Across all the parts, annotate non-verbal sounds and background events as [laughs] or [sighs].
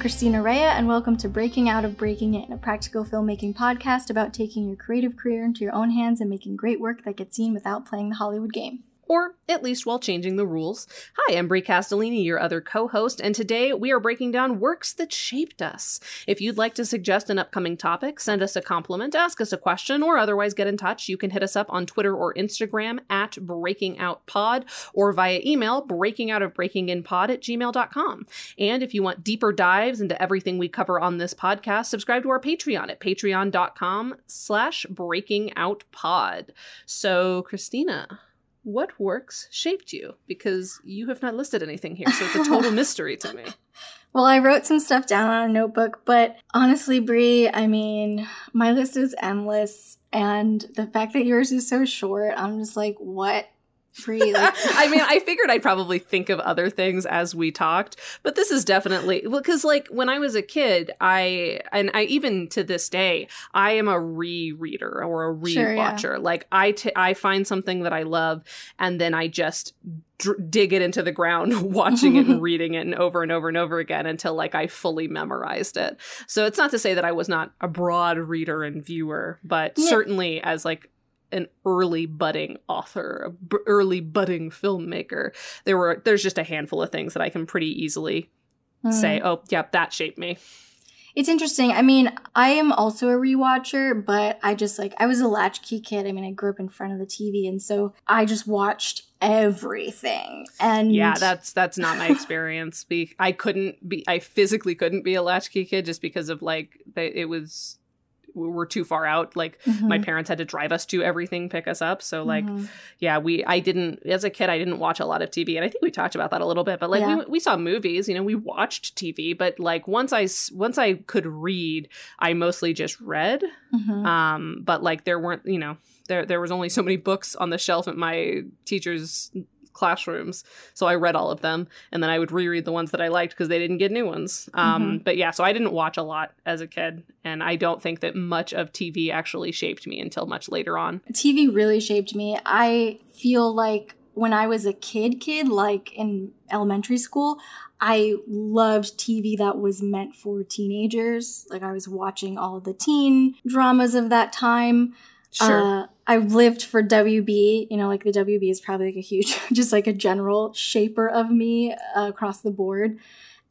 Christina Rea, and welcome to Breaking Out of Breaking In, a practical filmmaking podcast about taking your creative career into your own hands and making great work that gets seen without playing the Hollywood game or at least while changing the rules. Hi, I'm Brie Castellini, your other co host, and today we are breaking down works that shaped us. If you'd like to suggest an upcoming topic, send us a compliment, ask us a question, or otherwise get in touch, you can hit us up on Twitter or Instagram at BreakingOutPod or via email breakingoutofbreakinginpod at gmail.com. And if you want deeper dives into everything we cover on this podcast, subscribe to our Patreon at patreon.com slash breakingoutpod. So, Christina, what works shaped you? Because you have not listed anything here, so it's a total [laughs] mystery to me. Well, I wrote some stuff down on a notebook, but honestly, Brie, I mean, my list is endless, and the fact that yours is so short, I'm just like, what free. Like- [laughs] I mean, I figured I'd probably think of other things as we talked, but this is definitely because, like, when I was a kid, I and I even to this day, I am a rereader or a rewatcher. Sure, yeah. Like, I t- I find something that I love, and then I just dr- dig it into the ground, [laughs] watching it and [laughs] reading it and over and over and over again until like I fully memorized it. So it's not to say that I was not a broad reader and viewer, but yeah. certainly as like an early budding author, a b- early budding filmmaker. There were there's just a handful of things that I can pretty easily mm. say, "Oh, yeah, that shaped me." It's interesting. I mean, I am also a rewatcher, but I just like I was a latchkey kid. I mean, I grew up in front of the TV, and so I just watched everything. And yeah, that's that's not my experience. Be I couldn't be I physically couldn't be a latchkey kid just because of like they, it was were too far out like mm-hmm. my parents had to drive us to everything pick us up so like mm-hmm. yeah we i didn't as a kid i didn't watch a lot of tv and i think we talked about that a little bit but like yeah. we, we saw movies you know we watched tv but like once i once i could read i mostly just read mm-hmm. um but like there weren't you know there there was only so many books on the shelf at my teacher's classrooms. So I read all of them and then I would reread the ones that I liked because they didn't get new ones. Um, mm-hmm. But yeah, so I didn't watch a lot as a kid. And I don't think that much of TV actually shaped me until much later on. TV really shaped me. I feel like when I was a kid, kid, like in elementary school, I loved TV that was meant for teenagers. Like I was watching all the teen dramas of that time. Sure. Uh, I've lived for WB, you know, like the WB is probably like a huge, [laughs] just like a general shaper of me uh, across the board.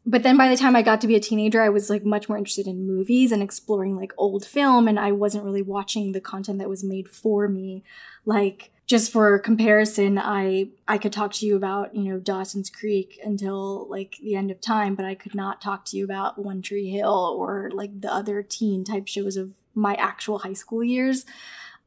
But then by the time I got to be a teenager, I was like much more interested in movies and exploring like old film. And I wasn't really watching the content that was made for me. Like, just for comparison, I I could talk to you about you know Dawson's Creek until like the end of time, but I could not talk to you about One Tree Hill or like the other teen type shows of my actual high school years.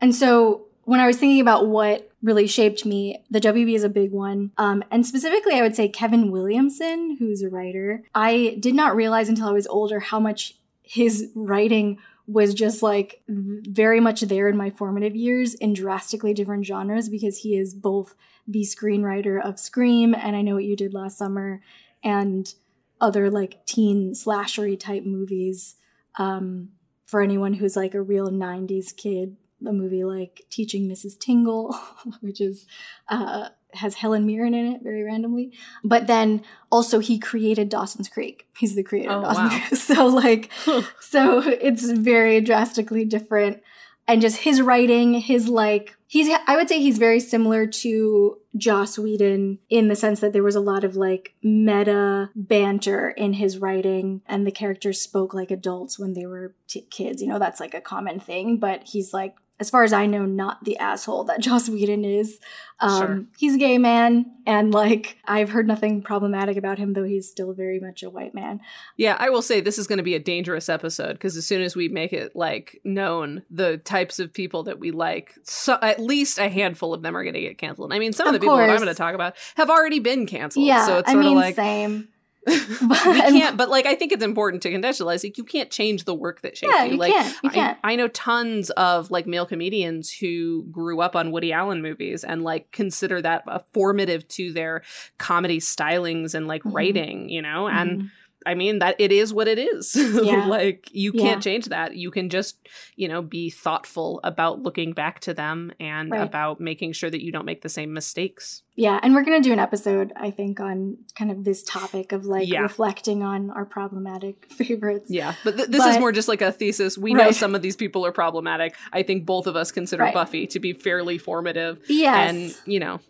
And so when I was thinking about what really shaped me, the WB is a big one. Um, and specifically, I would say Kevin Williamson, who's a writer. I did not realize until I was older how much his writing was just like very much there in my formative years in drastically different genres because he is both the screenwriter of Scream and I Know What You Did Last Summer and other like teen slashery type movies. Um, for anyone who's like a real 90s kid a movie like Teaching Mrs. Tingle, [laughs] which is uh, has Helen Mirren in it very randomly. But then also he created Dawson's Creek. He's the creator oh, of Dawson's wow. Creek. [laughs] So like [laughs] so it's very drastically different. And just his writing, his like he's I would say he's very similar to Joss Whedon in the sense that there was a lot of like meta banter in his writing and the characters spoke like adults when they were t- kids. You know, that's like a common thing, but he's like as far as I know, not the asshole that [laughs] Joss Whedon is. Um, sure. He's a gay man, and like I've heard nothing problematic about him, though he's still very much a white man. Yeah, I will say this is going to be a dangerous episode because as soon as we make it like known the types of people that we like, so at least a handful of them are going to get canceled. I mean, some of, of the people that I'm going to talk about have already been canceled. Yeah, so it's sort I mean, of like same. [laughs] we can't but like i think it's important to contextualize like you can't change the work that shaped yeah, you. you like can't. You can't. I, I, know tons of like male comedians who grew up on woody allen movies and like consider that a formative to their comedy stylings and like mm-hmm. writing you know and mm-hmm. I mean that it is what it is. [laughs] Yeah. like you can't change that. You can just, you know, be thoughtful about looking back to them and Right. about making sure that you don't make the same mistakes. Yeah, and we're gonna do an episode, I think, on kind of this topic of like Yeah. reflecting on our problematic [laughs] favorites. Yeah, but th- this is more just like a thesis. We know some of these people are problematic. I think both of us consider Right. Buffy to be fairly formative, Yes. and you know,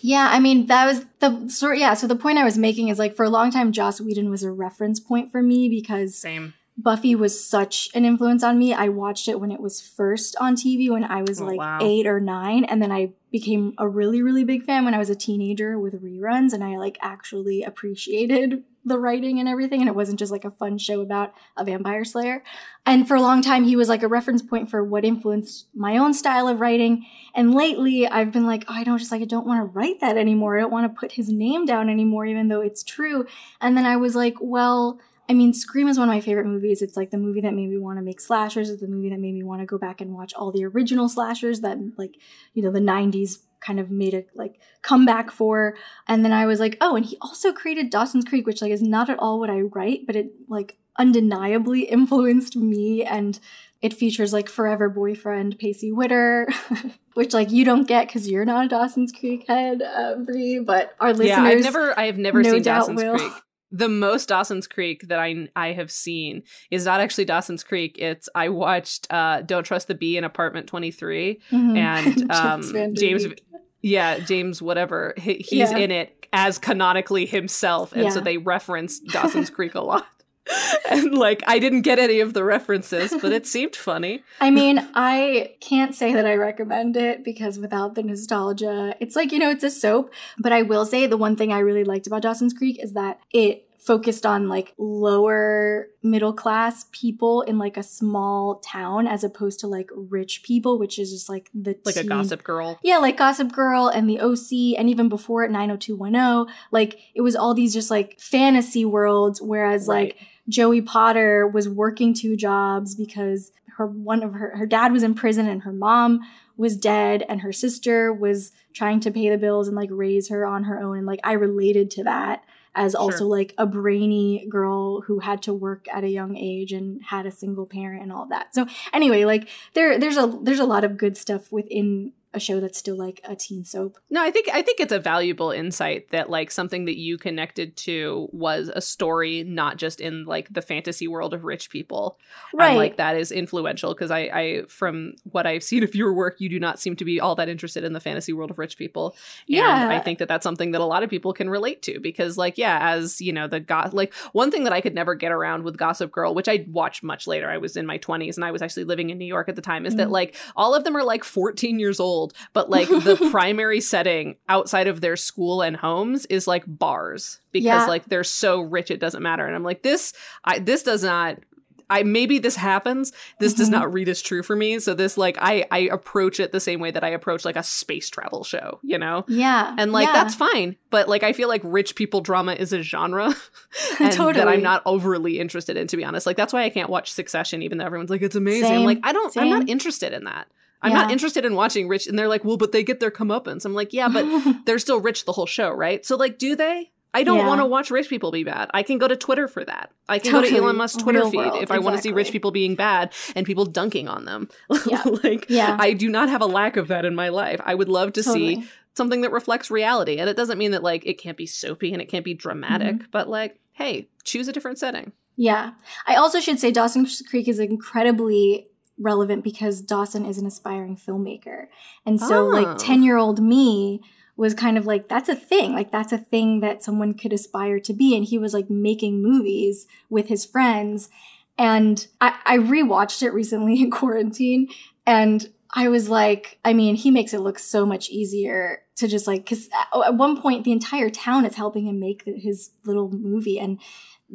Yeah, I mean that was the sort. Yeah, so the point I was making is like for a long time, Joss Whedon was a reference point for me because same. Buffy was such an influence on me. I watched it when it was first on TV when I was Oh, like wow. eight or nine, and then I became a really, really big fan when I was a teenager with reruns, and I like actually appreciated the writing and everything, and it wasn't just like a fun show about a vampire slayer. And for a long time, he was like a reference point for what influenced my own style of writing. And lately, I've been like, oh, I don't just like I don't want to write that anymore. I don't want to put his name down anymore, even though it's true. And then I was like, well. I mean, Scream is one of my favorite movies. It's like the movie that made me want to make slashers. It's the movie that made me want to go back and watch all the original slashers that, like, you know, the 90s kind of made a like comeback for. And then I was like, oh, and he also created Dawson's Creek, which like is not at all what I write, but it like undeniably [laughs] influenced me and it features like forever boyfriend Pacey Witter, [laughs] which like you don't get because you're not a Dawson's Creek head, uh, Brie, but our listeners. yeah, I've never, I have never no seen Dawson's will. Creek. The most Dawson's Creek that I I have seen is not actually Dawson's Creek. It's I watched uh, Don't Trust the Bee in Apartment Twenty Three, Mhm. and [laughs] um, James James, yeah, James whatever. He, he's Yeah. in it as canonically himself, and so they reference Dawson's Creek a lot. [laughs] and like I didn't get any of the references, but it seemed funny. [laughs] I mean, I can't say that I recommend it because without the nostalgia, it's like, you know, it's a soap. But I will say the one thing I really liked about Dawson's Creek is that it focused on like lower middle class people in like a small town as opposed to like rich people, which is just like the Like a Gossip Girl. yeah, like Gossip Girl and the OC, and even before it, 90210. Like, it was all these just like fantasy worlds, whereas Right. like Joey Potter was working two jobs because her one of her her dad was in prison and her mom was dead and her sister was trying to pay the bills and like raise her on her own and like I related to that as also Sure. like a brainy girl who had to work at a young age and had a single parent and all that. So anyway, like there there's a there's a lot of good stuff within a show that's still like a teen soap. No, I think I think it's a valuable insight that like something that you connected to was a story, not just in like the fantasy world of rich people. Right. And like that is influential because I, I from what I've seen of your work, you do not seem to be all that interested in the fantasy world of rich people. And Yeah. I think that that's something that a lot of people can relate to because like yeah, as you know, the go- like one thing that I could never get around with Gossip Girl, which I watched much later. I was in my 20s and I was actually living in New York at the time is that Mhm. like all of them are like 14 years old, but like the [laughs] primary setting outside of their school and homes is like bars because Yeah. like they're so rich it doesn't matter. And I'm like this I this does not I maybe this happens. This does Mhm. not [laughs] read as true for me. So this like I I approach it the same way that I approach like a space travel show, you know? Yeah. And like yeah. that's fine. But like I feel like rich people drama is a genre [laughs] and that I'm not overly interested in to be honest. Like that's why I can't watch Succession even though everyone's like it's amazing. I'm like I don't I'm not interested in that. I'm not interested in watching rich and they're like, "Well, but they get their comeuppance." I'm like, "Yeah, but [laughs] they're still rich the whole show, right?" So like, do they? I don't Yeah. want to watch rich people be bad. I can go to Twitter for that. I can go to Elon Musk's Twitter Real feed world, if I want to see rich people being bad and people dunking on them. [laughs] Yeah. like Yeah. I do not have a lack of that in my life. I would love to see something that reflects reality. And it doesn't mean that like it can't be soapy and it can't be dramatic, Mm-hmm. but like, hey, choose a different setting. Yeah. I also should say Dawson's Creek is incredibly relevant because Dawson is an aspiring filmmaker. And so Oh. like 10-year-old me was kind of like that's a thing. Like that's a thing that someone could aspire to be and he was like making movies with his friends and I, I rewatched it recently in quarantine and I was like, I mean, he makes it look so much easier to just like, because at one point the entire town is helping him make his little movie, and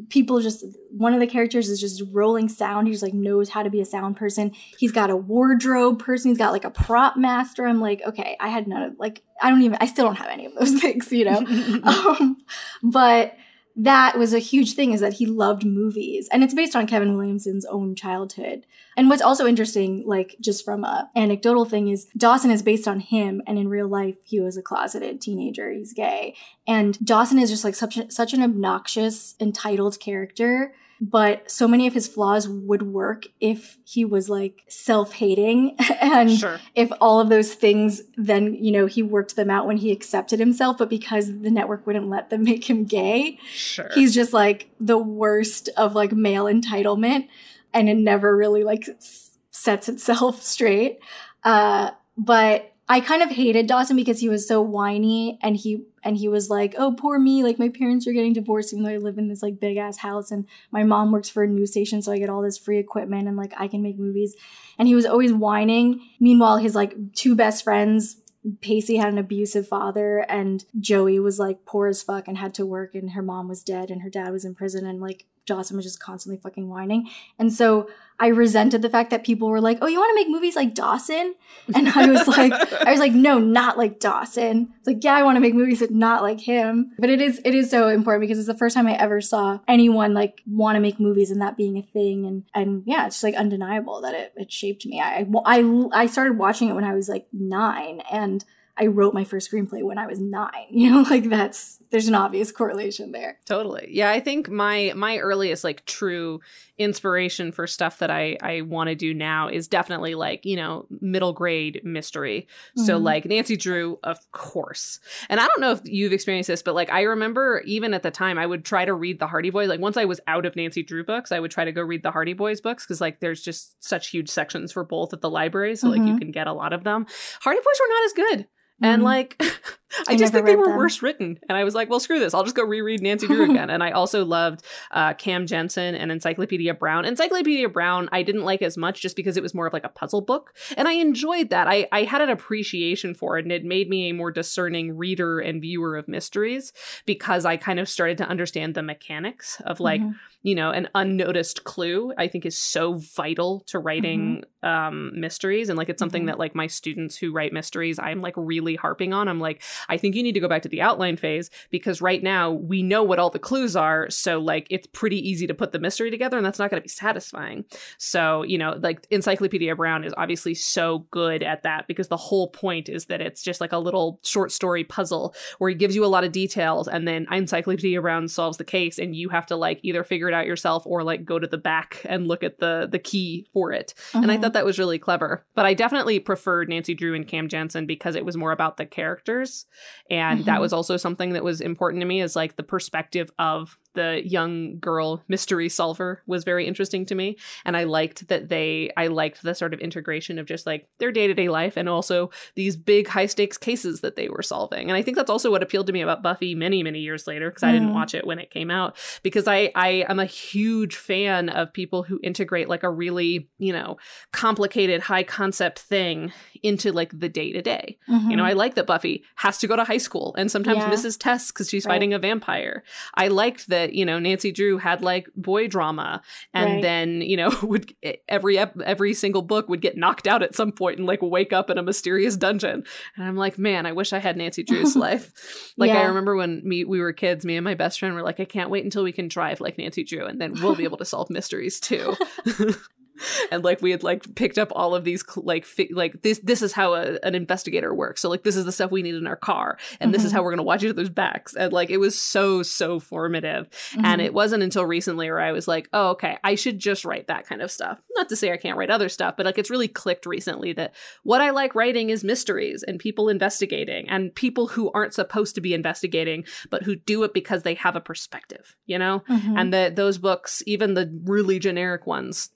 people just one of the characters is just rolling sound. He just like knows how to be a sound person. He's got a wardrobe person. He's got like a prop master. I'm like, okay, I had none of like I don't even I still don't have any of those [laughs] things, you know. [laughs] um, but that was a huge thing is that he loved movies and it's based on Kevin Williamson's own childhood. And what's also interesting, like just from a anecdotal thing is Dawson is based on him and in real life he was a closeted teenager. He's gay. And Dawson is just like such, a, such an obnoxious, entitled character but so many of his flaws would work if he was like self-hating [laughs] and sure. if all of those things then you know he worked them out when he accepted himself but because the network wouldn't let them [laughs] make him gay sure. he's just like the worst of like male entitlement and it never really like s- sets itself [laughs] straight uh but I kind of hated Dawson because he was so whiny and he and he was like, "Oh, poor me! Like my parents are getting divorced, even though I live in this like big ass house, and my mom works for a news station, so I get all this free equipment and like I can make movies." And he was always whining. Meanwhile, his like two best friends Pacey had an abusive father and Joey was like poor as fuck and had to work and her mom was dead and her dad was in prison and like Dawson was just constantly fucking whining. And so I resented the fact that people were like, "Oh, you want to make movies like Dawson?" And I was like, [laughs] I was like, "No, not like Dawson." It's like, "Yeah, I want to make movies but not like him." But it is it is so important because it's the first time I ever saw anyone like want to make movies and that being a thing and and yeah, it's just like undeniable that it it shaped me. I I I started watching it when I was like 9 and I wrote my first screenplay when I was nine. [laughs] You know, like that's there's an obvious correlation there. Totally. Yeah, I think my my earliest like true inspiration for stuff that I I want to do now is definitely like, you know, middle grade mystery. Mm-hmm. So like Nancy Drew, of course. And I don't know if you've experienced this, but like I remember even at the time I would try to read the Hardy Boys. Like once I was out of Nancy Drew books, I would try to go read the Hardy Boys books because like there's just such huge sections for both at the library. So mm-hmm. like you mm-hmm. can get a lot of them. Hardy Boys were not as good. And mm-hmm. like, [laughs] [laughs] I, I just think they were them. worse written. And I was like, well, screw this. I'll just go reread Nancy Drew again. and I also loved uh, Cam Jansen and Encyclopedia Brown. Encyclopedia Brown, I didn't like as much just because it was more of like a puzzle book. And I enjoyed that. I, I had an appreciation for it. And it made me a more discerning reader and viewer of mysteries because I kind of started to understand the mechanics of like, mm-hmm you know an unnoticed clue i think is so vital to writing mm-hmm. um, mysteries and like it's something mm-hmm. that like my students who write mysteries i'm like really harping on i'm like i think you need to go back to the outline phase because right now we know what all the clues are so like it's pretty easy to put the mystery together and that's not going to be satisfying so you know like encyclopedia brown is obviously so good at that because the whole point is that it's just like a little short story puzzle where he gives you a lot of details and then encyclopedia brown solves the case and you have to like either figure it out yourself or like go to the back and look at the the key for it. Mm-hmm. And I mm-hmm. thought that was really clever. But I definitely preferred Nancy Drew and Cam Jansen because it was more about the characters. And mm-hmm. that was also something that was important to me is like the perspective of the young girl mystery solver was very interesting to me and i liked that they i liked the sort of integration of just like their day-to-day life and also these big high stakes cases that they were solving and i think that's also what appealed to me about buffy many many years later because mm. i didn't mm. watch it when it came out because i i am a huge fan of people who integrate like a really you know complicated high concept thing into like the day-to-day mm-hmm. you know i like that buffy has to go to high school and sometimes yeah. misses tests because she's right. fighting a vampire i liked that that you know Nancy Drew had like boy drama, and right. then you know [laughs] would every every single book would get knocked out at some point and like wake up in a mysterious dungeon. And I'm like, man, I wish I had Nancy Drew's [laughs] life. Like yeah. I remember when me we were kids, me and my best friend were like, I can't wait until we can drive like Nancy Drew, and then we'll be able to solve mysteries too. [laughs] [laughs] and like we had like picked up all of these like fi- like this this is how a, an investigator works so like this is the stuff we need in our car and mm-hmm. this is mm-hmm. how we're going to watch each other's backs and like it was so so formative mm-hmm. and it wasn't until recently where i was like oh okay i should just write that kind of stuff not to say i can't write other stuff but like it's really clicked recently that what i like writing is mysteries and people investigating and people who aren't supposed to be investigating but who do it because they have a perspective you know mm-hmm. and that those books even the really generic ones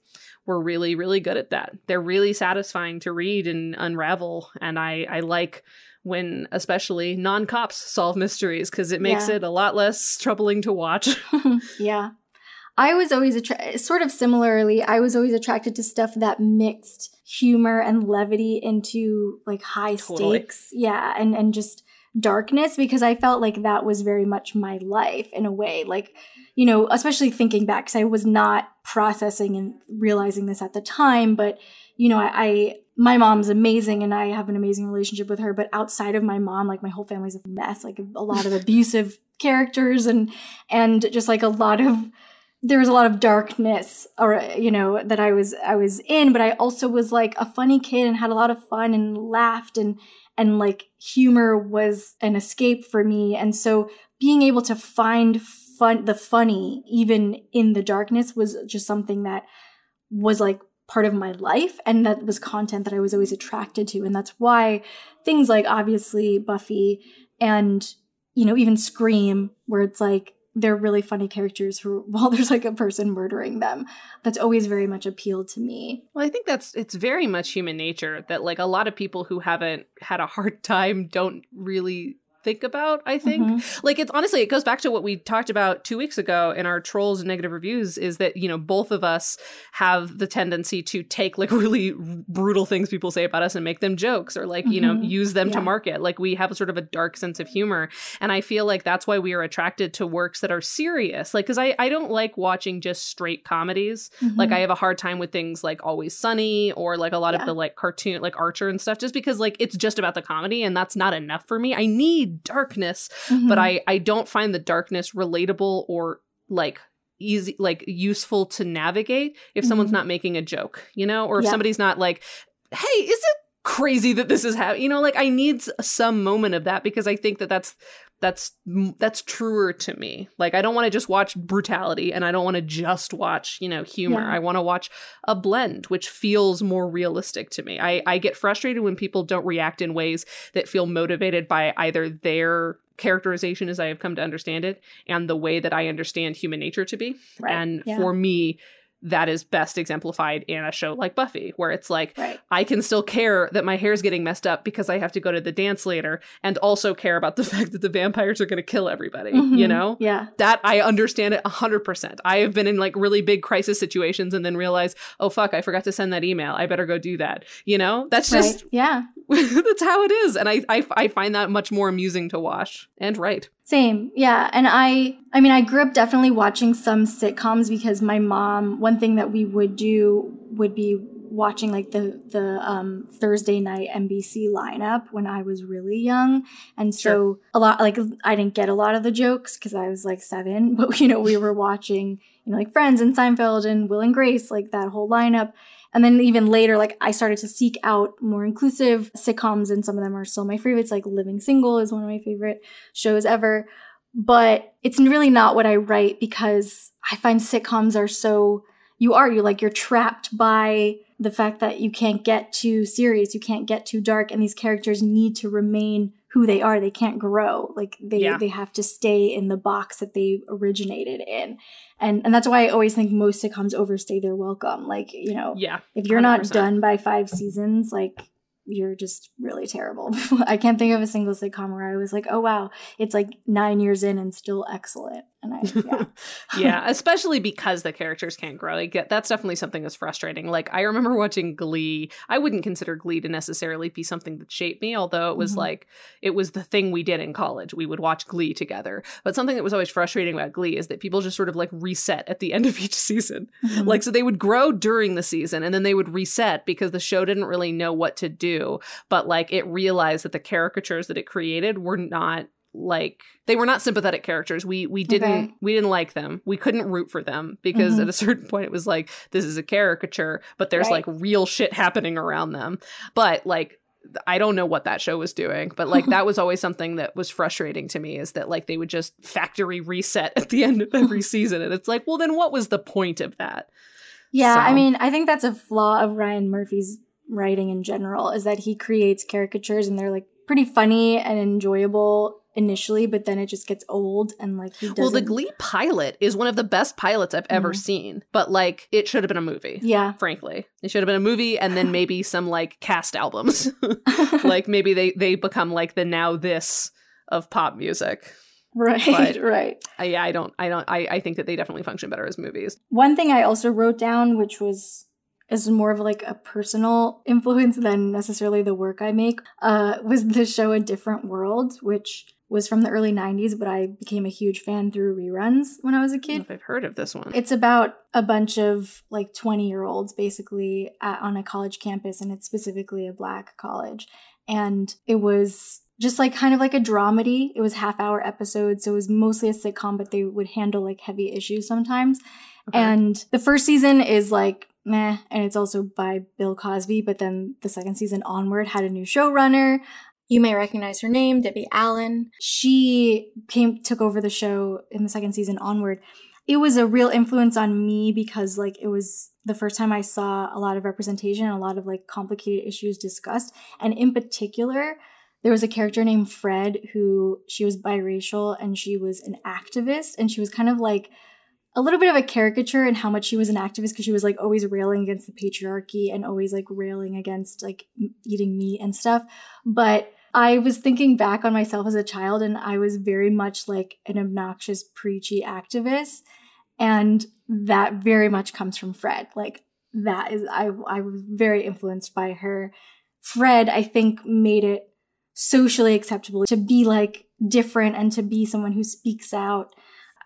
were really really good at that. They're really satisfying to read and unravel and I I like when especially non-cops solve mysteries cuz it makes yeah. it a lot less troubling to watch. [laughs] yeah. I was always attra- sort of similarly, I was always attracted to stuff that mixed humor and levity into like high totally. stakes. Yeah, and and just darkness because I felt like that was very much my life in a way. Like, you know, especially thinking back because I was not processing and realizing this at the time, but you know, I, I my mom's amazing and I have an amazing relationship with her, but outside of my mom, like my whole family's a mess, like a lot of [laughs] abusive characters and and just like a lot of there was a lot of darkness or you know that I was I was in but I also was like a funny kid and had a lot of fun and laughed and and like humor was an escape for me. And so being able to find fun the funny even in the darkness was just something that was like part of my life and that was content that I was always attracted to. And that's why things like obviously Buffy and you know even Scream where it's like they're really funny characters who [laughs] while there's like a person murdering them that's always very much appealed to me. Well i think that's it's very much human nature that like a lot of people who haven't had a hard [laughs] time don't really think about i think mm-hmm. like it's honestly it goes back to what we talked about two weeks ago in our trolls and negative reviews is that you know both of us have the tendency to take like [laughs] really brutal things people say about us and make them jokes or like mm-hmm. you know mm-hmm. use them yeah. to market like we have a sort of a dark sense of humor and i feel like that's why we are attracted to works that are serious like because I, I don't like watching just straight comedies mm-hmm. like i have a hard time with things like always sunny or like a lot yeah. of the like cartoon like archer and stuff just because like it's just about the comedy and that's not enough for me i need darkness, mm-hmm. but I I don't find the darkness relatable or like easy like useful to navigate if mm-hmm. someone's not making a joke, you know, or if yeah. somebody's not like, "Hey, is it crazy that this is happening?" You know, like I need some moment of that because I think that that's that's that's truer to me like i don't want to just watch brutality and i don't want to just watch you know humor yeah. i want to watch a blend which feels more realistic to me i i get frustrated when people don't react in ways that feel motivated by either their characterization as i have come to understand it and the way that i understand human nature to be right. and yeah. for me that is best exemplified in a show like Buffy, where it's like right. I can still care that my hair's getting messed up because I have to go to the dance later, and also care about the [laughs] fact that the vampires are going to kill everybody. Mm-hmm. You know, yeah, that I understand it hundred percent. I have been in like really big crisis situations and then realize, oh fuck, I forgot to send that email. I better go do that. You know, that's just right. yeah, [laughs] that's how it is, and I, I I find that much more amusing to watch and write. Same. Yeah. And I, I mean, I grew up definitely watching some sitcoms because my mom, one thing that we would do would be watching like the, the, um, Thursday night NBC lineup when I was really young. And so sure. a lot, like, I didn't get a lot of the jokes because I was like seven, [laughs] but, you know, we were watching, you know, like Friends and Seinfeld and Will and Grace, like that whole lineup. And then even later, like I started to seek out more inclusive sitcoms, and some of them are still my favorites. Like Living Single is one of my favorite shows ever. But it's really not what I write because I find sitcoms are so you are you like you're trapped by the fact that you can't get too serious, you can't get too dark, and these characters need to remain who they are. They can't grow. Like they yeah. they have to stay in the box that they originated in. And and that's why I always think most sitcoms overstay their welcome. Like, you know, yeah, if you're 100%. not done by 5 seasons, like you're just really terrible. [laughs] I can't think of a single sitcom where I was like, oh wow, it's like nine years in and still excellent. And I, [laughs] yeah. yeah, [laughs] especially because the characters can't grow. Like that's definitely something that's frustrating. Like I remember watching Glee. I wouldn't consider Glee to necessarily be something that shaped me, although it was mm-hmm. like it was the thing we did in college. We would watch Glee together. But something that was always frustrating about Glee is that people just sort of like reset at the end of each season. Mm-hmm. Like so they would grow during the season and then they would reset because the show didn't really know what to do but like it realized that the caricatures that it created were not like they were not sympathetic characters. We we didn't okay. we didn't like them. We couldn't root for them because mm-hmm. at a [laughs] certain point it was like this is a caricature, but there's right. like real shit happening around them. But like I don't know what that show was doing, but like that [laughs] was always something that was frustrating to me is that like they would just factory reset at the end of every [laughs] season and it's like, well then what was the point of that? Yeah, so. I mean, I think that's a flaw of Ryan Murphy's writing in general is that he creates caricatures and they're like pretty funny and enjoyable initially, but then it just gets old and like he doesn't. Well, the Glee pilot is one of the best pilots I've ever mm-hmm. seen, but like it should have been a movie. Yeah, frankly, it should have been a movie, and then [laughs] maybe some like cast albums, [laughs] [laughs] like maybe they they become like the now this of pop music. Right, but, right. Yeah, I don't, I don't, I, I think that they definitely function better as movies. One thing I also wrote down, which was is more of like a personal [laughs] influence than necessarily the work I make, uh, was the show A Different World, which was from the early 90s, but I became a huge fan through reruns when I was a kid. if I've heard of this one. It's about a bunch of like 20 year olds basically at, on a college campus, and it's specifically a black college. And it was just like kind of like a dramedy. It was half hour episodes, so it was mostly a sitcom, but they would handle like heavy issues sometimes. Okay. And the first season is like meh, and it's also by Bill Cosby, but then the second season onward had a new showrunner. You may recognize her name, Debbie Allen. She came took over the show in the second season onward. It was a real influence on me because like it was the first time I saw a lot of representation, and a lot of like complicated issues discussed, and in particular, there was a character named Fred who she was biracial and she was an activist and she was kind of like a little bit of a caricature in how much she was an activist because she was like always railing against the patriarchy and always like railing against like eating meat and stuff. But I was thinking back on myself as a child and I was very much like an obnoxious, preachy activist. And that very much comes from Fred. Like that is I I was very influenced by her. Fred, I think, made it socially acceptable to be like different and to be someone who speaks out.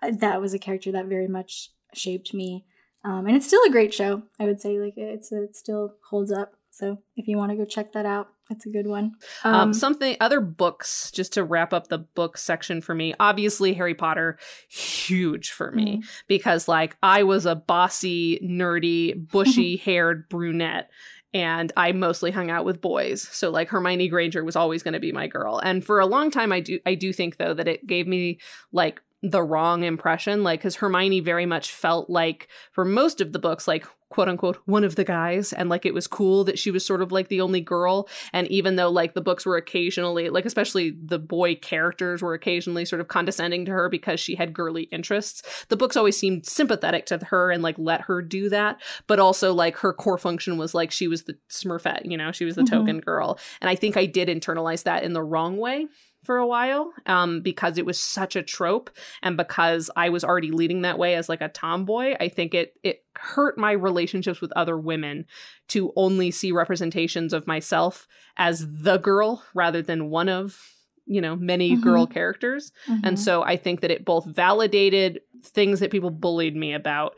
That was a character that very much shaped me. Um, and it's still a great show. I would say like it's it still holds up. So if you want to go check that out, it's a good one. Um, um, something other books just to wrap up the book section for me. Obviously, Harry Potter, huge for me mm-hmm. because like I was a bossy, nerdy, [laughs] bushy-haired brunette and I mostly hung out with boys. So like Hermione Granger was always going to be my girl. And for a long time I do I do think though that it gave me like the wrong impression like cuz Hermione very much felt like for most of the books like quote unquote one of the guys and like it was cool that she was sort of like the only girl. And even though like the books were occasionally like especially the boy characters were occasionally sort of condescending to her because she had girly interests the books always seemed sympathetic to her and like let her do that. But also like her core function was like she was the smurfette you know she was the mm-hmm. token girl. And i think i did internalize that in the wrong way for a while um, because it was such a trope and because I was already leading that way as like a tomboy I think it it hurt my relationships with other women to only see representations of myself as the girl rather than one of you know many mm-hmm. girl characters mm-hmm. and so I think that it both validated things that people bullied me about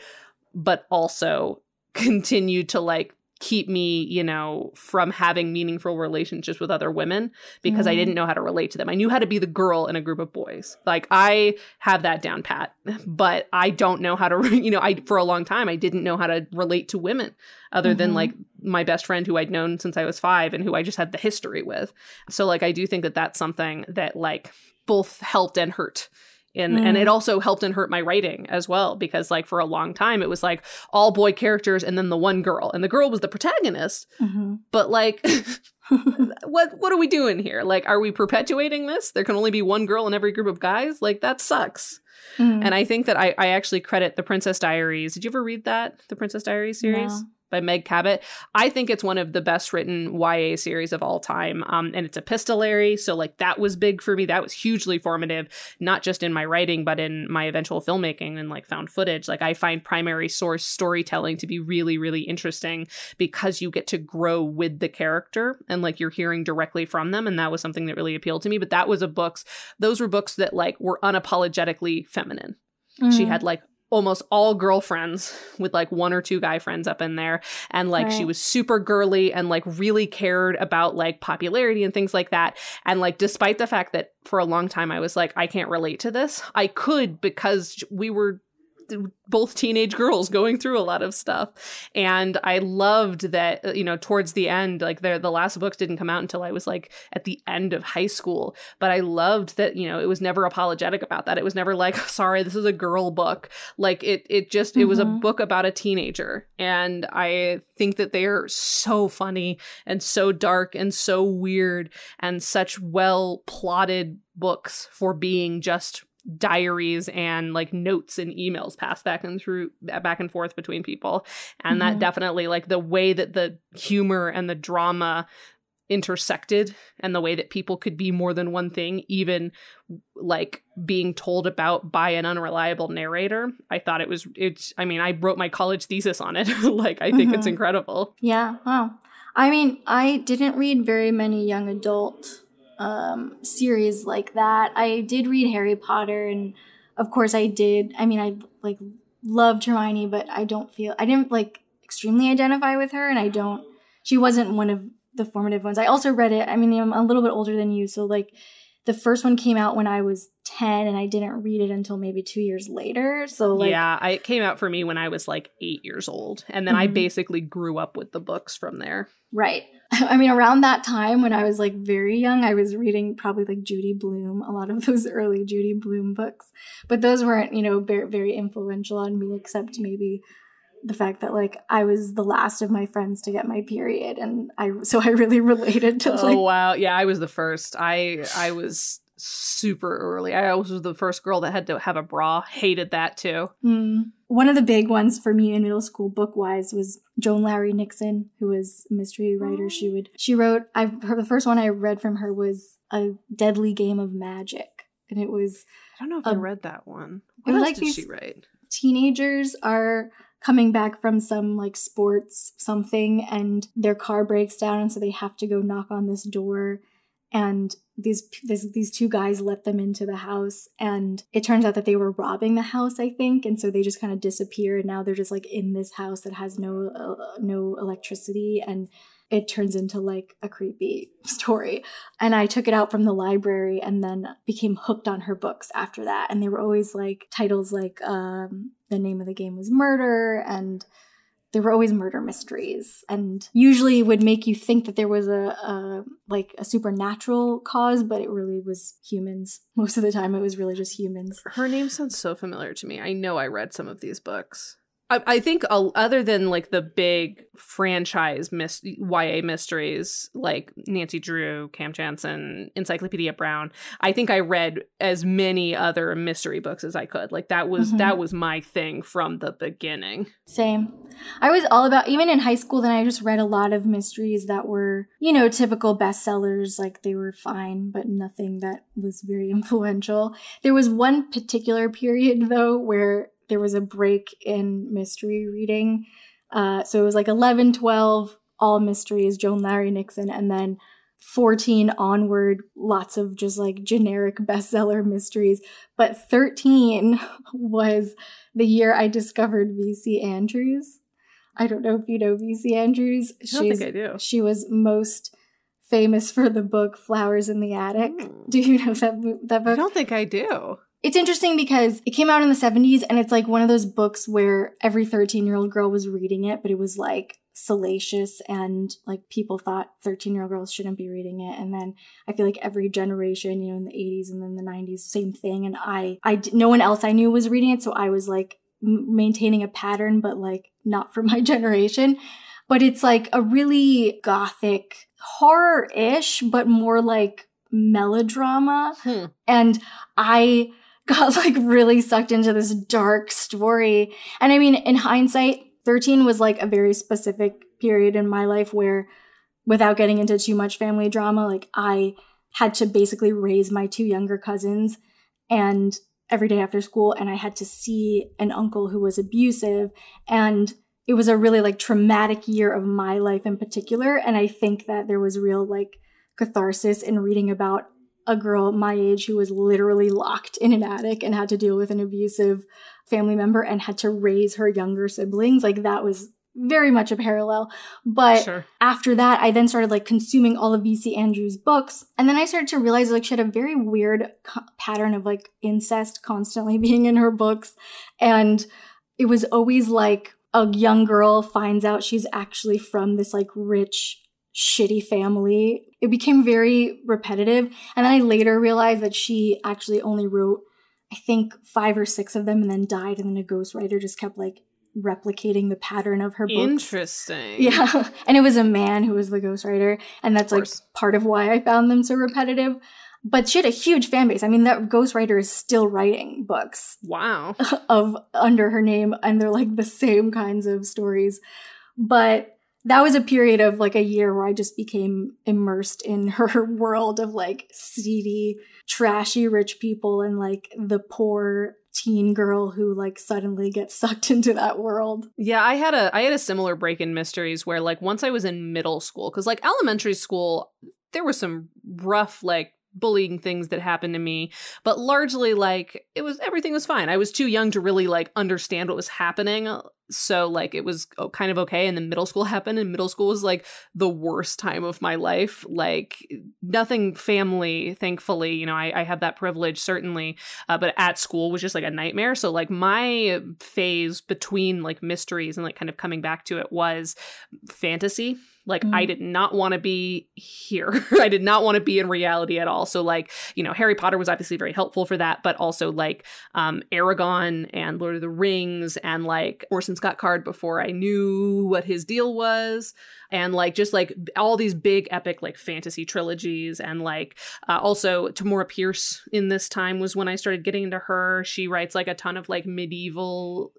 but also continued to like keep me, you know, from having meaningful relationships with other women because mm. I didn't know how to relate to them. I knew how to be the girl in a group of boys. Like I have that down pat, but I don't know how to, [laughs] you know, I for a long time I didn't know how to relate to women other mm-hmm. than like my best friend who I'd known since I was 5 and who I just had the history with. So like I do think that that's something that like both helped and hurt and mm. and it mm. also helped and hurt my writing as well because like for a long time it was like all boy characters and then the one girl and the girl was the protagonist mm-hmm. but like [laughs] [laughs] what what are we doing here like are we perpetuating this there can only be one girl in every group of guys like that sucks mm. and i think that I, I actually credit the princess diaries did you ever read that the princess diaries series no by Meg Cabot. I think it's one of the best written YA series of all time. Um, and it's epistolary. So, like, that was big for me. That was hugely formative, not just in my writing, but in my eventual filmmaking and like found footage. Like, I find primary source storytelling to be really, really interesting because you get to grow with the character and like you're hearing directly from them. And that was something that really appealed to me. But that was a books, those were books that like were unapologetically feminine. Mm. She had like almost all girlfriends with like one or two guy friends up in there. And like right. she was super girly and like really cared about like popularity and things like that. And like despite the fact that for a long time I was like I can't relate to this. I could because we were both teenage girls going through a lot of stuff and i loved that uh, you know towards the end like the the last books didn't come out until i was like at the end of high school but i loved that you know it was never apologetic about that it was never like [laughs] sorry this is a girl book like it it just mm-hmm. it was a mm-hmm. book about a teenager and i think that they're so funny and so dark and so weird and such well plotted books for being just diaries and like notes and emails passed back and through back and forth between people and mm-hmm. that definitely like the way that the humor and the drama intersected and the way that people could be more than one thing even like being told about by an unreliable narrator i thought it was it's i mean i wrote my college thesis on it [laughs] like i think mm-hmm. it's incredible yeah wow i mean i didn't read very many young adult um, series like that. I did read Harry Potter, and of course, I did. I mean, I like loved Hermione, but I don't feel I didn't like extremely identify with her, and I don't. She wasn't one of the formative ones. I also read it. I mean, I'm a little bit older than you, so like the first one came out when I was 10 and I didn't read it until maybe 2 years later. So like Yeah, I, it came out for me when I was like 8 years old and then I Mhm. basically grew up with the books from there. Right. [laughs] I mean, around that time when I was like very young, I was reading probably like Judy Blume, a lot of [laughs] those early Judy Blume books. But those weren't, you know, very, very influential on me, except maybe the fact that like I was the last of my friends to get my period. And I, so I really [laughs] related to oh like, wow. Yeah, I was the first. I I was super early. I was the first girl that had to have a bra. Hated that too. Mm. One of the big ones for me in middle school book wise was Joan Lowery Nixon, who was a mystery writer. She would she wrote I her the first one I read from her was a deadly game of magic. And it was I don't know if I Um, read that one. What else like did she write? teenagers are coming back from some like sports something and their car breaks down and so they have to go knock on this door and these this, these two guys let them into the house and it turns out that they were robbing the house i think and so they just kind of disappear and now they're just like in this house that has no uh, no electricity and it turns into like a creepy [laughs] story and I took it out from the library and then became hooked on her books after that. And they were always like titles like um, the name of the game was Murder, and they were always murder mysteries, and usually would make you think that there was a, a like a supernatural cause, but it really was humans. [laughs] Most of the time, it was really just humans. Her name sounds so familiar to me. I know I read some of these books. I, I think uh, other than like the big franchise mis- YA mysteries like Nancy Drew, Cam Jansen, Encyclopedia Brown, I think I read as many other mystery books as I could. Like that was Mhm. that was my thing from the beginning. Same. I was all about, even in high school, then I just read a lot of mysteries that were, you know, typical bestsellers. Like they were fine, but nothing that was very [laughs] influential. There was one particular period, though, where there was a break in mystery reading. Uh, so it was like 11, 12, all mysteries, Joan Lowery Nixon, and then 14 onward, lots of just like generic bestseller [laughs] mysteries. But 13 [laughs] was the year I discovered VC Andrews. I don't know if you know VC Andrews. I don't think I do. She was most famous for the book Flowers in the Attic. Hmm. Do you know that that book? I don't think I do. It's interesting because it came out in the 70s and it's like one of those books where every 13 year old girl was reading it, but it was like salacious and like people thought 13 year old girls shouldn't be reading it. And then I feel like every generation, you know, in the 80s and then the 90s, same thing. And i i no one else I knew was reading it. So I was like m- maintaining a pattern, but like not for [laughs] my generation. But it's like a really gothic horror ish, but more like melodrama. Hmm. And I [laughs] got like really sucked into this dark story. And I mean, in hindsight, 13 was like a very specific period in my life where, without getting into too much family drama, like I had to basically raise my two younger cousins and every day after school, and I had to see an uncle who was abusive. And it was a really like traumatic year of my life in particular. And I think that there was real like catharsis in reading about a girl my age who was literally locked in an attic and had to deal with an abusive family member and had to raise her younger siblings. Like that was very much a parallel. But sure. after that, I then started like consuming all of VC Andrews' books. And then I started to realize like she had a very weird co- pattern of like incest constantly [laughs] being in her books. And it was always like a young girl finds out she's actually from this like rich, shitty family. It became very repetitive. And then I later realized that she actually only wrote, I think, five or six of them and then died. And then a ghostwriter just kept like replicating the pattern of her books. Interesting. Yeah. [laughs] And it was a man who was the ghostwriter. And that's like part of why I found them so repetitive. But she had a huge fan base. I mean, that ghostwriter is still writing books Wow. [laughs] of under her name, and they're like the same kinds of stories. But that was a period of like a year where I just became immersed in her [laughs] world of like seedy, trashy rich people and like the poor teen girl who like suddenly gets [laughs] sucked into that world. Yeah, I had a I had a similar break in mysteries where like once I was in middle school cuz like elementary school there were some rough like bullying things that happened to me, but largely like it was everything was fine. I was too young to really like understand what was happening. so like it was kind of okay and then middle school [laughs] happened and middle school was like the worst time of my life like nothing family thankfully you know i, I have that privilege certainly uh, but at school was just like a nightmare so like my phase between like mysteries and like kind of coming back to it was fantasy like mm. [laughs] I did not want to be here. I did not want to be in reality at all. So like, you know, Harry Potter was obviously very helpful for that, but also like um Eragon and Lord of the Rings and like Orson Scott Card before I knew what his deal was and like just like all these big epic like fantasy trilogies and like uh, also Tamora Pierce in this time was when I started getting into her. She writes like a ton of like medieval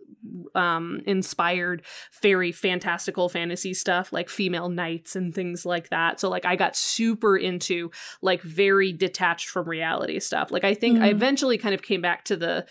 um inspired fairy fantastical fantasy stuff like female knights and things like that. So like I got super into like very detached from reality stuff. Like I think mm. I eventually kind of came back to the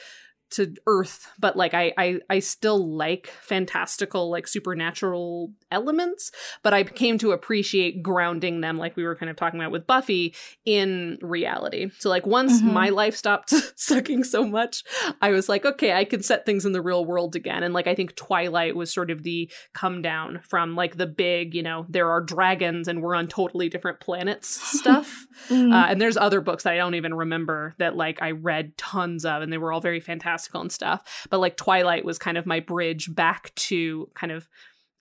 to earth but like I, I i still like fantastical like supernatural elements but i came to appreciate grounding them like we were kind of talking about with buffy in reality so like once mm-hmm. my life stopped [laughs] sucking so much i was like okay i can set things in the real world again and like i think twilight was sort of the come down from like the big you know there are dragons and we're on totally different planets [laughs] stuff mm-hmm. uh, and there's other books that i don't even remember that like i read tons of and they were all very fantastic fantastical and stuff. But like Twilight was kind of my bridge back to kind of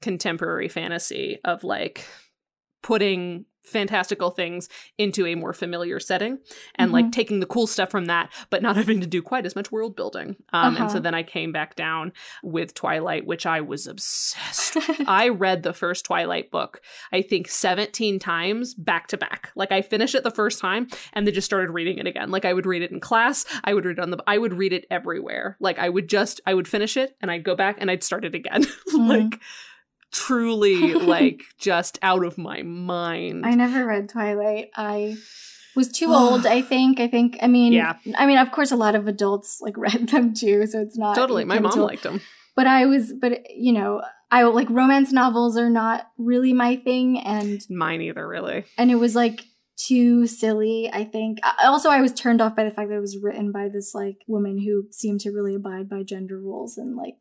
contemporary fantasy of like putting fantastical things into a more familiar setting and mm-hmm. like taking the cool stuff from that but not [laughs] having to do quite as much world building um uh-huh. and so uh-huh. then i came back down with twilight which i was obsessed [laughs] i read the first twilight book i think 17 times back to back like i finished it the first time and then just started reading it again like i would read it in class i would read it on the i would read it everywhere like i would just i would finish it and i'd go back and i'd start it again [laughs] mm-hmm. like truly like [laughs] just out of my mind. I never read Twilight. I was too old, I think. I think I mean yeah. I mean of course a lot of adults like [laughs] read them too, so it's not Totally. My mom liked them. But I was but you know, I like romance novels are not really my thing and mine either really. And it was like too silly, I think. Also, I was turned off by the fact that it was written by this like woman who seemed to really abide by gender rules and like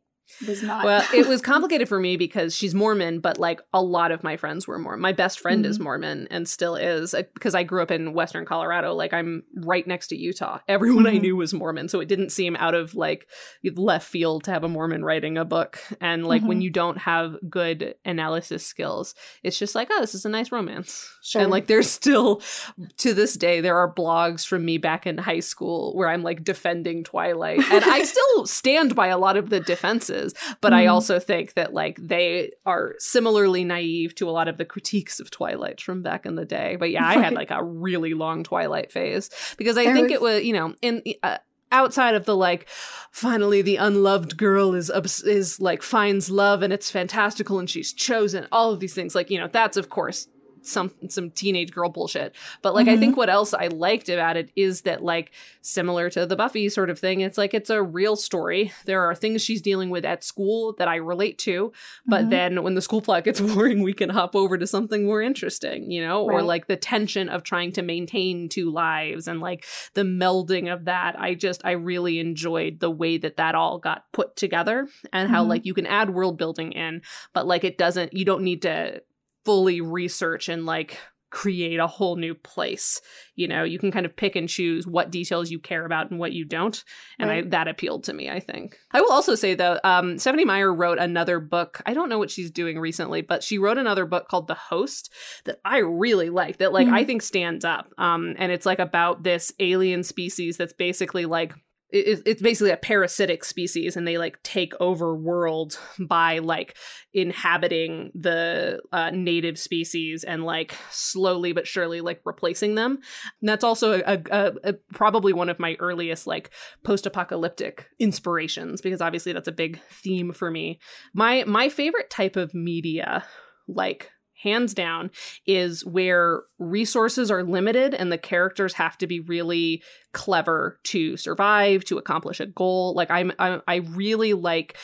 was not. Well, it was [laughs] complicated for me because she's Mormon, but like a lot of my friends were Mormon. My best friend mm-hmm. is Mormon and still is because I grew up in Western Colorado. Like I'm right next to Utah. Everyone mm-hmm. I knew was Mormon, so it didn't seem out of like left field to have a Mormon writing a book. And like mm-hmm. when you don't have good analysis skills, it's just like, oh, this is a nice romance. Sure. And like there's still to this day there are blogs from me back in high school where I'm like defending Twilight, and I still stand by a lot of the defenses but mm. I mm-hmm. also think that like they are similarly naive to a lot of the critiques of Twilight from back in the day. But yeah, I had like a really long Twilight phase because I there think was- it was, you know, in uh, outside of the like finally the unloved girl is is like finds love and it's fantastical and she's chosen all of these things like you know that's of course some some teenage girl bullshit. But like mm-hmm. I think what else I liked about it is that like similar to the Buffy sort of thing, it's like it's a real story. There are things she's dealing with at school that I relate to, but mm-hmm. then when the school plot gets [laughs] boring, we can hop over to something more interesting, you know, right. or like the tension of trying to maintain two lives and like the melding of that. I just I really enjoyed the way that that all got put together and mm-hmm. how like you can add world building in, but like it doesn't you don't need to fully research and like create a whole new place. You know, you can kind of pick and choose what details you care about and what you don't. And right. I, that appealed to me, I think. I will also say though, um, Stephenie Meyer wrote another book. I don't know what she's doing recently, but she wrote another book called The Host that I really like that like mm-hmm. I think stands up. Um, and it's like about this alien species that's basically like it's basically a parasitic species and they like take over world by like inhabiting the uh, native species and like slowly but surely like replacing them. And that's also a, a, a, probably one of my earliest like post-apocalyptic inspirations because obviously that's a big theme for me. My my favorite type of media like hands down, is where resources are limited and the characters have to be really clever to survive, to accomplish a goal. Like I'm, I'm I really like